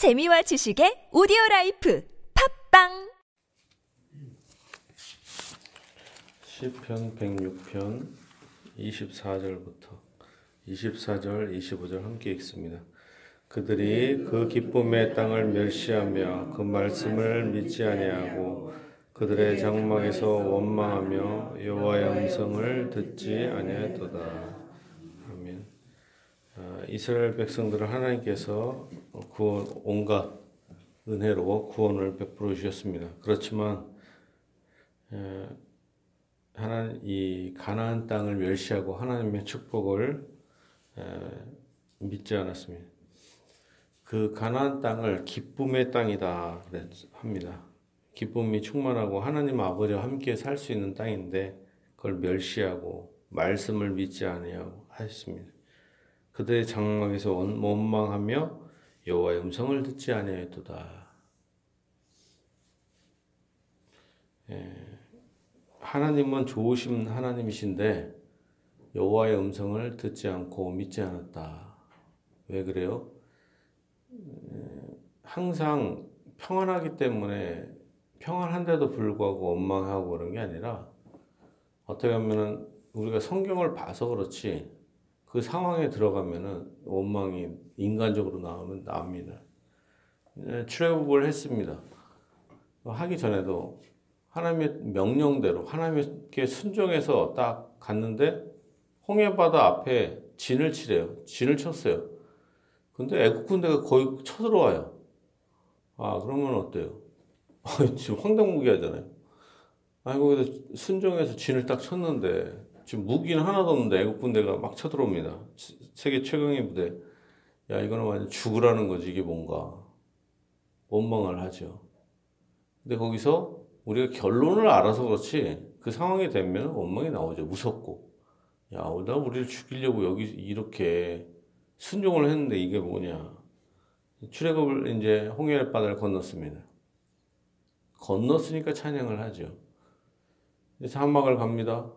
재미와 지식의 오디오 life 팟빵 시편 106편 24절부터 24절 25절 함께 읽습니다. 그들이 그 기쁨의 땅을 멸시하며 그 말씀을 믿지 아니하고 그들의 장막에서 원망하며 여호와의 음성을 듣지 아니하였도다. 아멘. 아, 이스라엘 백성들을 하나님께서 구원 온갖 은혜로 구원을 베풀어 주셨습니다. 그렇지만 에, 하나님 이 가나안 땅을 멸시하고 하나님의 축복을 에, 믿지 않았습니다. 그 가나안 땅을 기쁨의 땅이다 합니다. 기쁨이 충만하고 하나님 아버지와 함께 살 수 있는 땅인데 그걸 멸시하고 말씀을 믿지 아니하고 하셨습니다. 그들의 장막에서 원망하며 여호와의 음성을 듣지 아니하였도다. 예, 하나님은 좋으신 하나님이신데 여호와의 음성을 듣지 않고 믿지 않았다. 왜 그래요? 항상 평안하기 때문에 평안한데도 불구하고 원망하고 그런 게 아니라 어떻게 하면은 우리가 성경을 봐서 그렇지 그 상황에 들어가면은 원망이 인간적으로 나오면 나옵니다. 출애굽을 했습니다. 하기 전에도 하나님의 명령대로 하나님께 순종해서 딱 갔는데 홍해바다 앞에 진을 치래요. 진을 쳤어요. 근데 애국 군대가 거의 쳐들어와요. 아 그러면 어때요? 지금 황당무계하잖아요. 아니 거기서 순종해서 진을 딱 쳤는데 지금 무기는 하나도 없는데 애국 군대가 막 쳐들어옵니다. 세계 최강의 부대. 야 이거는 완전 죽으라는 거지 이게 뭔가 원망을 하죠. 근데 거기서 우리가 결론을 알아서 그렇지 그 상황이 되면 원망이 나오죠. 무섭고. 야, 나 우리를 죽이려고 여기 이렇게 순종을 했는데 이게 뭐냐. 출애굽을 이제 홍해 바다를 건넜습니다. 건넜으니까 찬양을 하죠. 사막을 갑니다.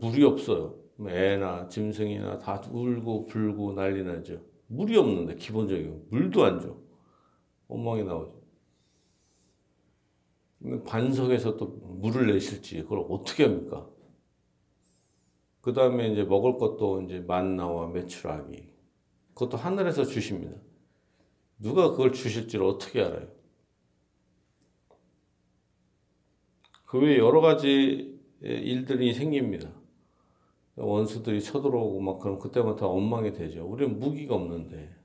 물이 없어요. 뭐 애나 짐승이나 다 울고 불고 난리 나죠. 물이 없는데 기본적인 물도 안 줘. 원망이 나오죠. 반석에서 또 물을 내실지 그걸 어떻게 합니까? 그 다음에 이제 먹을 것도 이제 만나와 메추라기 그것도 하늘에서 주십니다. 누가 그걸 주실지를 어떻게 알아요? 그 외에 여러 가지 일들이 생깁니다. 원수들이 쳐들어오고 막 그럼 그때부터 원망이 되죠. 우리는 무기가 없는데.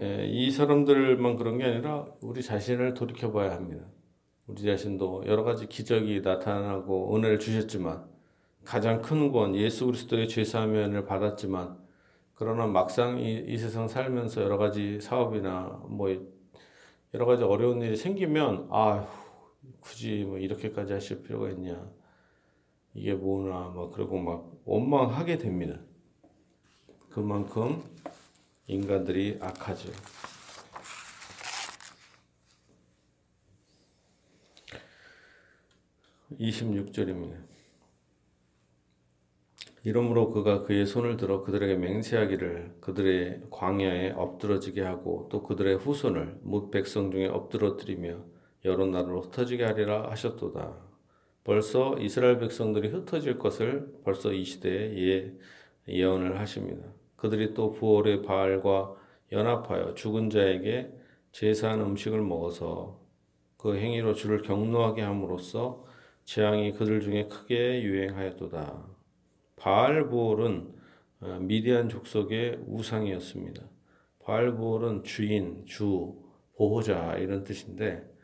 예, 이 사람들만 그런 게 아니라 우리 자신을 돌이켜 봐야 합니다. 우리 자신도 여러 가지 기적이 나타나고 은혜를 주셨지만 가장 큰건 예수 그리스도의 죄 사면을 받았지만 그러나 막상 이, 이 세상 살면서 여러 가지 사업이나 뭐 여러 가지 어려운 일이 생기면 아 굳이 뭐 이렇게까지 하실 필요가 있냐 이게 뭐나 뭐 그러고 막 원망하게 됩니다. 그만큼 인간들이 악하죠. (26절입니다) 이러므로 그가 그의 손을 들어 그들에게 맹세하기를 그들의 광야에 엎드러지게 하고 또 그들의 후손을 뭇 백성 중에 엎드러뜨리며 여러 나라로 흩어지게 하리라 하셨도다. 벌써 이스라엘 백성들이 흩어질 것을 벌써 이 시대에 예, 예언을 하십니다. 그들이 또 부월의 바알과 연합하여 죽은 자에게 제사한 음식을 먹어서 그 행위로 주를 경노하게 함으로써 재앙이 그들 중에 크게 유행하였도다. 바알 부올은 어, 미디안 족속의 우상이었습니다. 바알 부올은 주인, 주, 보호자 이런 뜻인데 뭐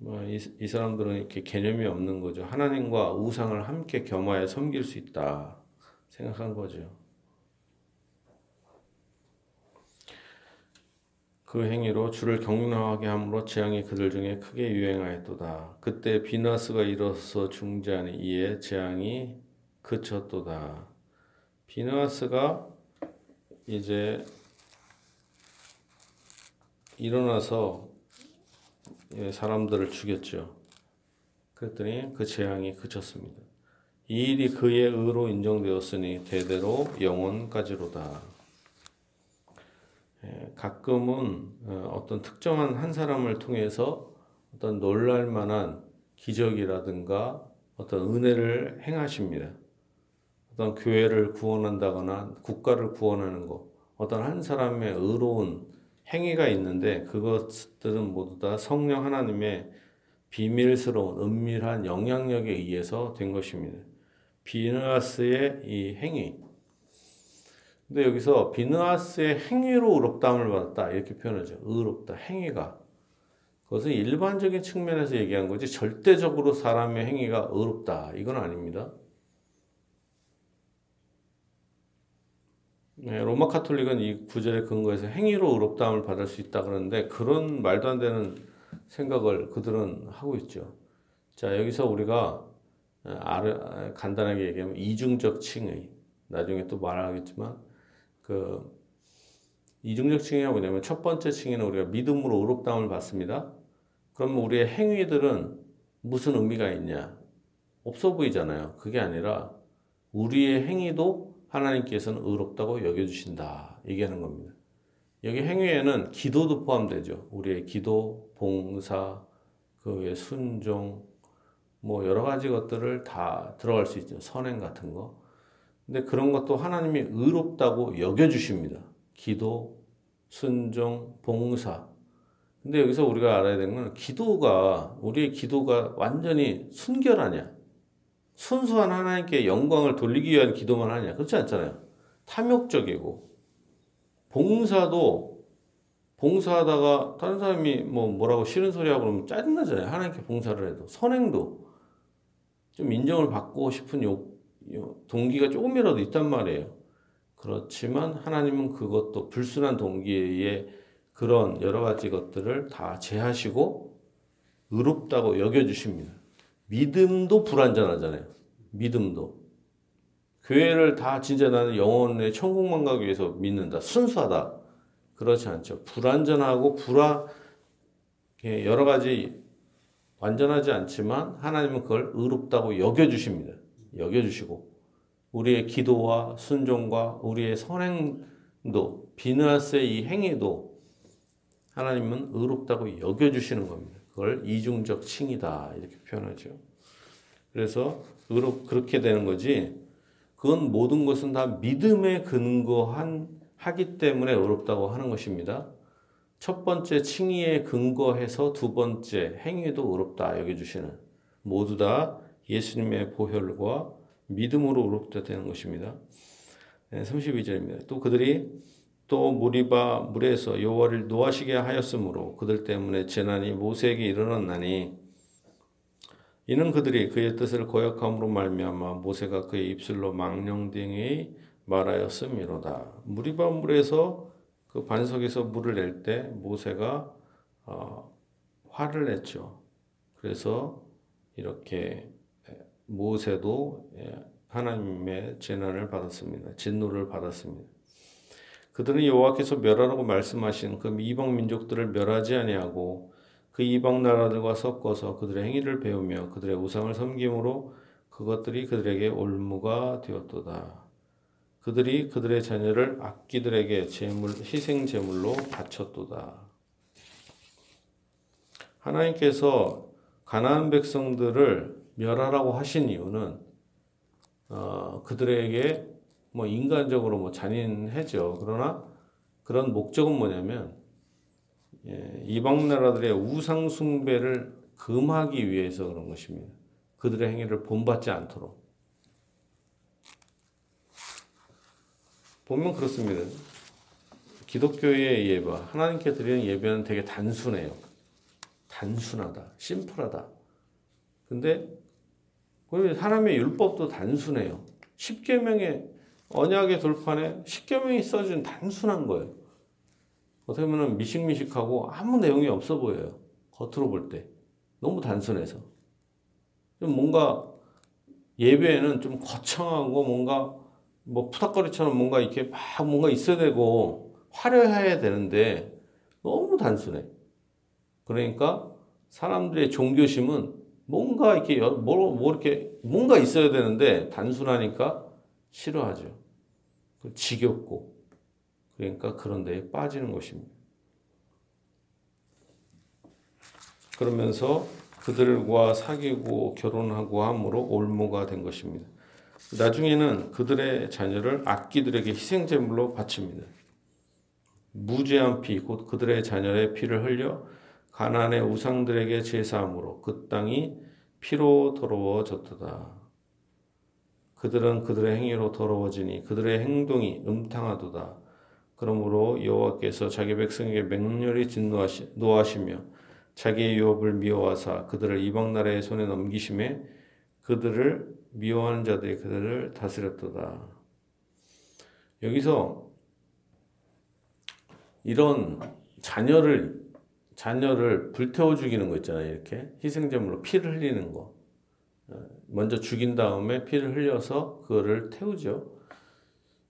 이, 이 사람들은 이렇게 개념이 없는 거죠. 하나님과 우상을 함께 겸하여 섬길 수 있다 생각한 거죠. 그 행위로 주를 경락하게 함으로 재앙이 그들 중에 크게 유행하였도다. 그때 비나스가 일어서 중재하니 이에 재앙이 그쳤도다. 비나스가 이제 일어나서 사람들을 죽였죠. 그랬더니 그 재앙이 그쳤습니다. 이 일이 그의 의로 인정되었으니 대대로 영원까지로다. 가끔은 어, 어떤 특정한 한 사람을 통해서 어떤 놀랄 만한 기적이라든가 어떤 은혜를 행하십니다. 어떤 교회를 구원한다거나 국가를 구원하는 것, 어떤 한 사람의 의로운 행위가 있는데 그것들은 모두 다 성령 하나님의 비밀스러운 은밀한 영향력에 의해서 된 것입니다. 비느아스의 이 행위. 근데 여기서 비느아스의 행위로 의롭다함을 받았다 이렇게 표현하죠. 의롭다 행위가. 그것은 일반적인 측면에서 얘기한 거지 절대적으로 사람의 행위가 의롭다 이건 아닙니다. 네, 로마 카톨릭은 이 구절에 근거해서 행위로 의롭다함을 받을 수 있다 그러는데 그런 말도 안 되는 생각을 그들은 하고 있죠. 자 여기서 우리가 아르, 간단하게 얘기하면 이중적 칭의 나중에 또 말하겠지만 그 이중적 칭의가 뭐냐면 첫 번째 칭의는 우리가 믿음으로 의롭다함을 받습니다. 그러면 우리의 행위들은 무슨 의미가 있냐? 없어 보이잖아요. 그게 아니라 우리의 행위도 하나님께서는 의롭다고 여겨주신다. 얘기하는 겁니다. 여기 행위에는 기도도 포함되죠. 우리의 기도, 봉사, 그 외 순종, 뭐 여러 가지 것들을 다 들어갈 수 있죠. 선행 같은 거. 근데 그런 것도 하나님이 의롭다고 여겨주십니다. 기도, 순종, 봉사. 근데 여기서 우리가 알아야 되는 건 기도가, 우리의 기도가 완전히 순결하냐? 순수한 하나님께 영광을 돌리기 위한 기도만 하냐? 그렇지 않잖아요. 탐욕적이고, 봉사도, 봉사하다가 다른 사람이 뭐 뭐라고 싫은 소리 하고 그러면 짜증나잖아요. 하나님께 봉사를 해도. 선행도 좀 인정을 받고 싶은 욕, 동기가 조금이라도 있단 말이에요. 그렇지만 하나님은 그것도 불순한 동기에 그런 여러 가지 것들을 다 제하시고 의롭다고 여겨주십니다. 믿음도 불완전하잖아요. 믿음도. 교회를 다 진짜 나는 영혼의 천국만 가기 위해서 믿는다. 순수하다. 그렇지 않죠. 불완전하고 불화, 여러 가지 완전하지 않지만 하나님은 그걸 의롭다고 여겨 주십니다. 여겨 주시고 우리의 기도와 순종과 우리의 선행도 비누아스의 이 행위도 하나님은 의롭다고 여겨 주시는 겁니다. 그걸 이중적 칭이다 이렇게 표현하죠. 그래서 그렇게 되는 거지. 그건 모든 것은 다 믿음에 근거한 하기 때문에 의롭다고 하는 것입니다. 첫 번째 칭의에 근거해서 두 번째 행위도 의롭다 여겨주시는 모두 다 예수님의 보혈과 믿음으로 의롭다 되는 것입니다. 32절입니다. 또 그들이 또 무리바 물에서 여호와를 노하시게 하였으므로 그들 때문에 재난이 모세에게 일어났나니 이는 그들이 그의 뜻을 거역함으로 말미암아 모세가 그의 입술로 망령되이 말하였음이로다. 무리바 물에서 그 반석에서 물을 낼 때 모세가 어, 화를 냈죠. 그래서 이렇게 모세도 예, 하나님의 재난을 받았습니다. 진노를 받았습니다. 그들은 여호와께서 멸하라고 말씀하신 그 이방 민족들을 멸하지 아니하고 그 이방 나라들과 섞어서 그들의 행위를 배우며 그들의 우상을 섬김으로 그것들이 그들에게 올무가 되었도다. 그들이 그들의 자녀를 악기들에게 제물, 희생 제물로 바쳤도다. 하나님께서 가나안 백성들을 멸하라고 하신 이유는 어, 그들에게 뭐 인간적으로 뭐 잔인해죠. 그러나 그런 목적은 뭐냐면 예, 이방 나라들의 우상 숭배를 금하기 위해서 그런 것입니다. 그들의 행위를 본받지 않도록. 보면 그렇습니다. 기독교의 예배, 하나님께 드리는 예배는 되게 단순해요. 단순하다, 심플하다. 근데 하나님의 율법도 단순해요. 10계명의 언약의 돌판에 10계명이 써진 단순한 거예요. 어떻게 보면 미식미식하고 아무 내용이 없어 보여요. 겉으로 볼 때. 너무 단순해서. 좀 뭔가 예배에는 좀 거창하고 뭔가 뭐 푸닥거리처럼 뭔가 이렇게 막 뭔가 있어야 되고 화려해야 되는데 너무 단순해. 그러니까 사람들의 종교심은 뭔가 이렇게 뭐, 뭐 이렇게 뭔가 있어야 되는데 단순하니까 싫어하죠. 지겹고 그러니까 그런 데에 빠지는 것입니다. 그러면서 그들과 사귀고 결혼하고 함으로 올모가 된 것입니다. 나중에는 그들의 자녀를 악기들에게 희생제물로 바칩니다. 무죄한 피, 곧 그들의 자녀의 피를 흘려 가나안의 우상들에게 제사함으로 그 땅이 피로 더러워졌도다. 그들은 그들의 행위로 더러워지니 그들의 행동이 음탕하도다. 그러므로 여호와께서 자기 백성에게 맹렬히 진노하시며 자기의 유업을 미워하사 그들을 이방 나라의 손에 넘기심에 그들을 미워하는 자들이 그들을 다스렸도다. 여기서 이런 자녀를 자녀를 불태워 죽이는 거 있잖아요. 이렇게 희생제물로 피를 흘리는 거. 먼저 죽인 다음에 피를 흘려서 그거를 태우죠.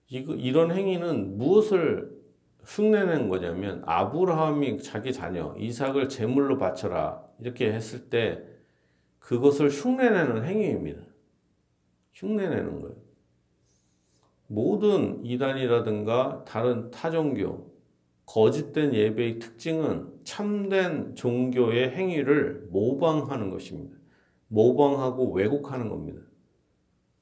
이거, 이런 행위는 무엇을 흉내낸 거냐면 아브라함이 자기 자녀 이삭을 제물로 바쳐라 이렇게 했을 때 그것을 흉내내는 행위입니다. 흉내내는 거예요. 모든 이단이라든가 다른 타종교 거짓된 예배의 특징은 참된 종교의 행위를 모방하는 것입니다. 모방하고 왜곡하는 겁니다.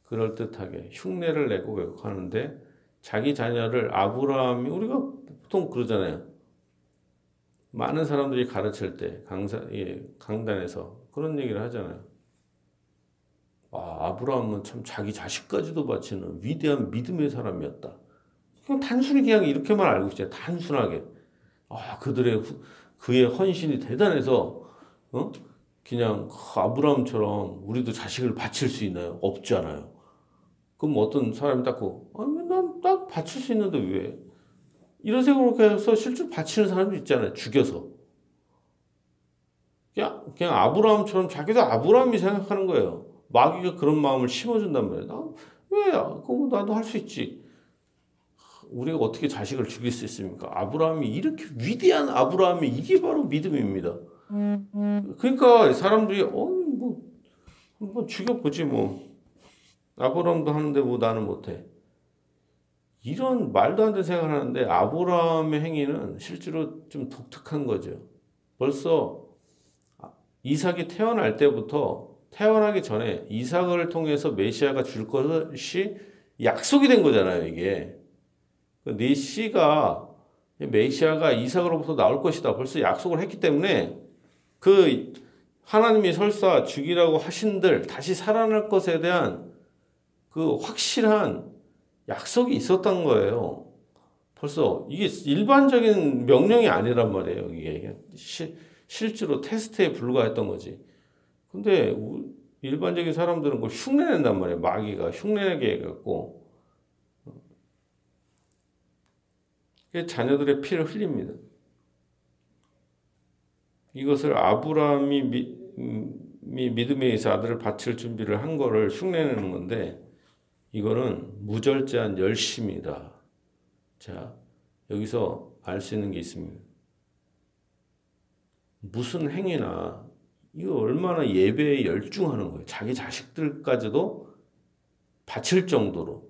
그럴듯하게 흉내를 내고 왜곡하는데 자기 자녀를 아브라함이 우리가 보통 그러잖아요. 많은 사람들이 가르칠 때 강사 예, 강단에서 그런 얘기를 하잖아요. 아, 아브라함은 참 자기 자식까지도 바치는 위대한 믿음의 사람이었다. 그냥 단순히 그냥 이렇게만 알고 있어요. 단순하게. 아, 그들의 그의 헌신이 대단해서 어? 그냥 아브라함처럼 우리도 자식을 바칠 수 있나요? 없잖아요. 그럼 어떤 사람이 딱고 아니 난딱 바칠 수 있는데 왜? 이런 생각으로 해서 실제로 바치는 사람도 있잖아요. 죽여서. 그냥, 그냥 아브라함처럼 자기도 아브라함이 생각하는 거예요. 마귀가 그런 마음을 심어준단 말이에요. 나, 왜? 그거 나도 할 수 있지. 우리가 어떻게 자식을 죽일 수 있습니까? 아브라함이 이렇게 위대한 아브라함이 이게 바로 믿음입니다. 그러니까 사람들이 어, 뭐, 뭐 죽여보지 뭐. 아브라함도 하는데 뭐 나는 못해. 이런 말도 안 되는 생각을 하는데 아브라함의 행위는 실제로 좀 독특한 거죠. 벌써 이삭이 태어날 때부터 태어나기 전에 이삭을 통해서 메시아가 줄 것이 약속이 된 거잖아요, 이게. 네 씨가 메시아가 이삭으로부터 나올 것이다. 벌써 약속을 했기 때문에 그 하나님이 설사 죽이라고 하신들 다시 살아날 것에 대한 그 확실한 약속이 있었던 거예요. 벌써 이게 일반적인 명령이 아니란 말이에요. 이게 시, 실제로 테스트에 불과했던 거지. 근데 일반적인 사람들은 그걸 흉내낸단 말이에요. 마귀가 흉내내게 해갖고 자녀들의 피를 흘립니다. 이것을 아브라함이 미, 믿음에 의해서 아들을 바칠 준비를 한 거를 흉내내는 건데 이거는 무절제한 열심이다. 자, 여기서 알 수 있는 게 있습니다. 무슨 행위나 이거 얼마나 예배에 열중하는 거예요. 자기 자식들까지도 바칠 정도로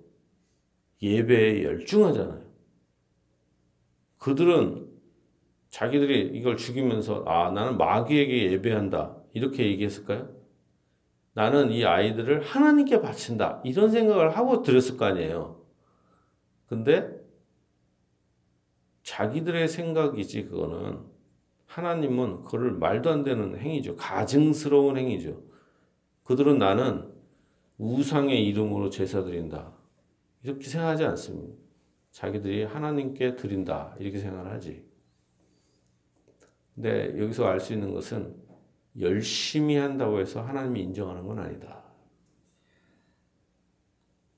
예배에 열중하잖아요. 그들은 자기들이 이걸 죽이면서 아 나는 마귀에게 예배한다 이렇게 얘기했을까요? 나는 이 아이들을 하나님께 바친다. 이런 생각을 하고 드렸을 거 아니에요. 근데 자기들의 생각이지, 그거는. 하나님은 그를 말도 안 되는 행위죠. 가증스러운 행위죠. 그들은 나는 우상의 이름으로 제사 드린다. 이렇게 생각하지 않습니다. 자기들이 하나님께 드린다. 이렇게 생각을 하지. 근데 여기서 알 수 있는 것은 열심히 한다고 해서 하나님이 인정하는 건 아니다.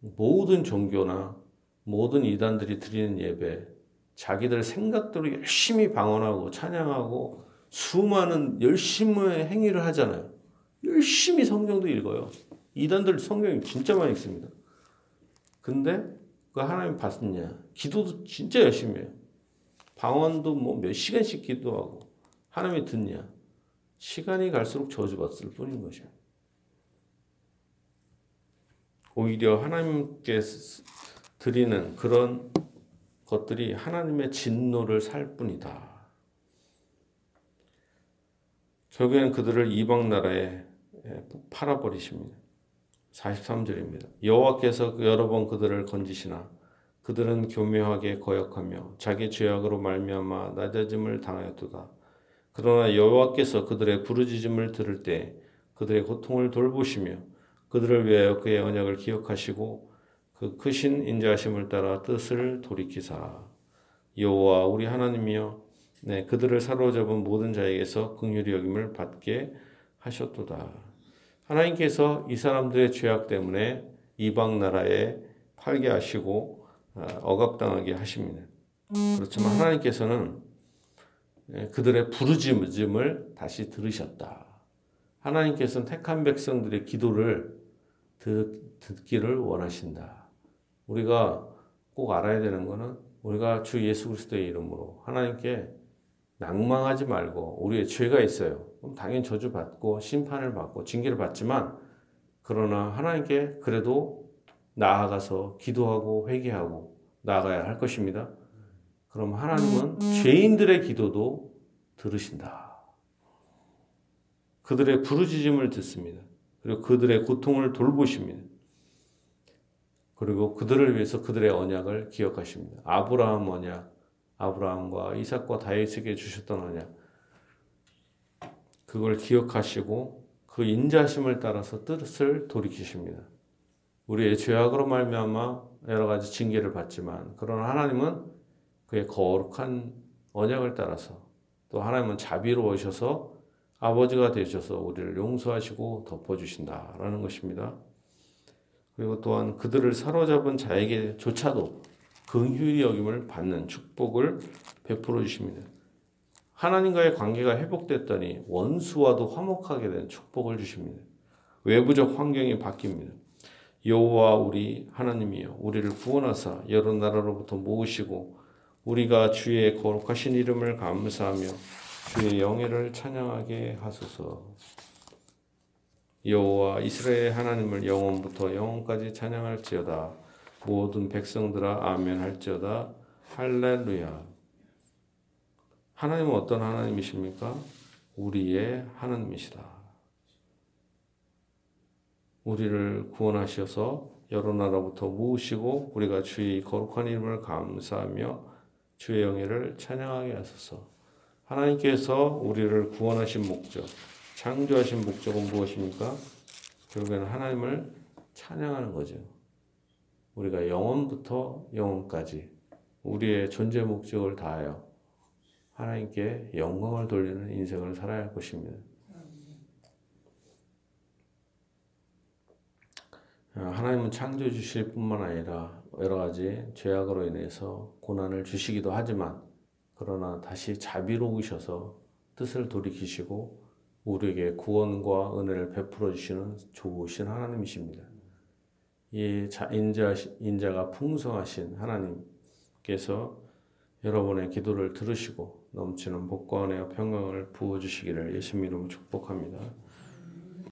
모든 종교나 모든 이단들이 드리는 예배, 자기들 생각대로 열심히 방언하고 찬양하고 수많은 열심의 행위를 하잖아요. 열심히 성경도 읽어요. 이단들 성경이 진짜 많이 읽습니다. 근데 그 하나님 받느냐? 기도도 진짜 열심히 해요. 방언도 뭐 몇 시간씩 기도하고 하나님이 듣냐? 시간이 갈수록 저주받을 뿐인 것이야. 오히려 하나님께 드리는 그런 것들이 하나님의 진노를 살 뿐이다. 결국에는 그들을 이방 나라에 팔아버리십니다. 43절입니다. 여호와께서 여러 번 그들을 건지시나 그들은 교묘하게 거역하며 자기 죄악으로 말미암아 낮아짐을 당하였도다. 그러나 여호와께서 그들의 부르짖음을 들을 때 그들의 고통을 돌보시며 그들을 위하여 그의 언약을 기억하시고 그 크신 인자하심을 따라 뜻을 돌이키사 여호와 우리 하나님이여 네, 그들을 사로잡은 모든 자에게서 긍휼히 여김을 받게 하셨도다. 하나님께서 이 사람들의 죄악 때문에 이방 나라에 팔게 하시고 어, 억압당하게 하십니다. 그렇지만 하나님께서는 예, 그들의 부르짖음을 다시 들으셨다. 하나님께서는 택한 백성들의 기도를 듣기를 원하신다. 우리가 꼭 알아야 되는 것은 우리가 주 예수 그리스도의 이름으로 하나님께 낭망하지 말고 우리의 죄가 있어요. 그럼 당연히 저주받고 심판을 받고 징계를 받지만 그러나 하나님께 그래도 나아가서 기도하고 회개하고 나아가야 할 것입니다. 그럼 하나님은 죄인들의 기도도 들으신다. 그들의 부르짖음을 듣습니다. 그리고 그들의 고통을 돌보십니다. 그리고 그들을 위해서 그들의 언약을 기억하십니다. 아브라함 언약, 아브라함과 이삭과 다윗에게 주셨던 언약. 그걸 기억하시고 그 인자심을 따라서 뜻을 돌이키십니다. 우리의 죄악으로 말미암아 여러 가지 징계를 받지만 그러나 하나님은 그의 거룩한 언약을 따라서 또 하나님은 자비로우셔서 아버지가 되셔서 우리를 용서하시고 덮어주신다라는 것입니다. 그리고 또한 그들을 사로잡은 자에게조차도 긍휼히 여김을 받는 축복을 베풀어 주십니다. 하나님과의 관계가 회복됐더니 원수와도 화목하게 된 축복을 주십니다. 외부적 환경이 바뀝니다. 여호와 우리 하나님이여 우리를 구원하사 여러 나라로부터 모으시고 우리가 주의 거룩하신 이름을 감사하며 주의 영예를 찬양하게 하소서. 여호와 이스라엘 하나님을 영원부터 영원까지 찬양할지어다. 모든 백성들아 아멘 할지어다. 할렐루야. 하나님은 어떤 하나님이십니까? 우리의 하나님이시다. 우리를 구원하셔서 여러 나라부터 모으시고 우리가 주의 거룩한 이름을 감사하며 주의 영예를 찬양하게 하소서. 하나님께서 우리를 구원하신 목적, 창조하신 목적은 무엇입니까? 결국에는 하나님을 찬양하는 거죠. 우리가 영원부터 영원까지 우리의 존재 목적을 다하여 하나님께 영광을 돌리는 인생을 살아야 할 것입니다. 하나님은 창조해 주실 뿐만 아니라 여러 가지 죄악으로 인해서 고난을 주시기도 하지만 그러나 다시 자비로우셔서 뜻을 돌이키시고 우리에게 구원과 은혜를 베풀어 주시는 좋으신 하나님이십니다. 이 인자, 인자가 풍성하신 하나님께서 여러분의 기도를 들으시고 넘치는 복과 은혜와 평강을 부어 주시기를 예수님 이름으로 축복합니다.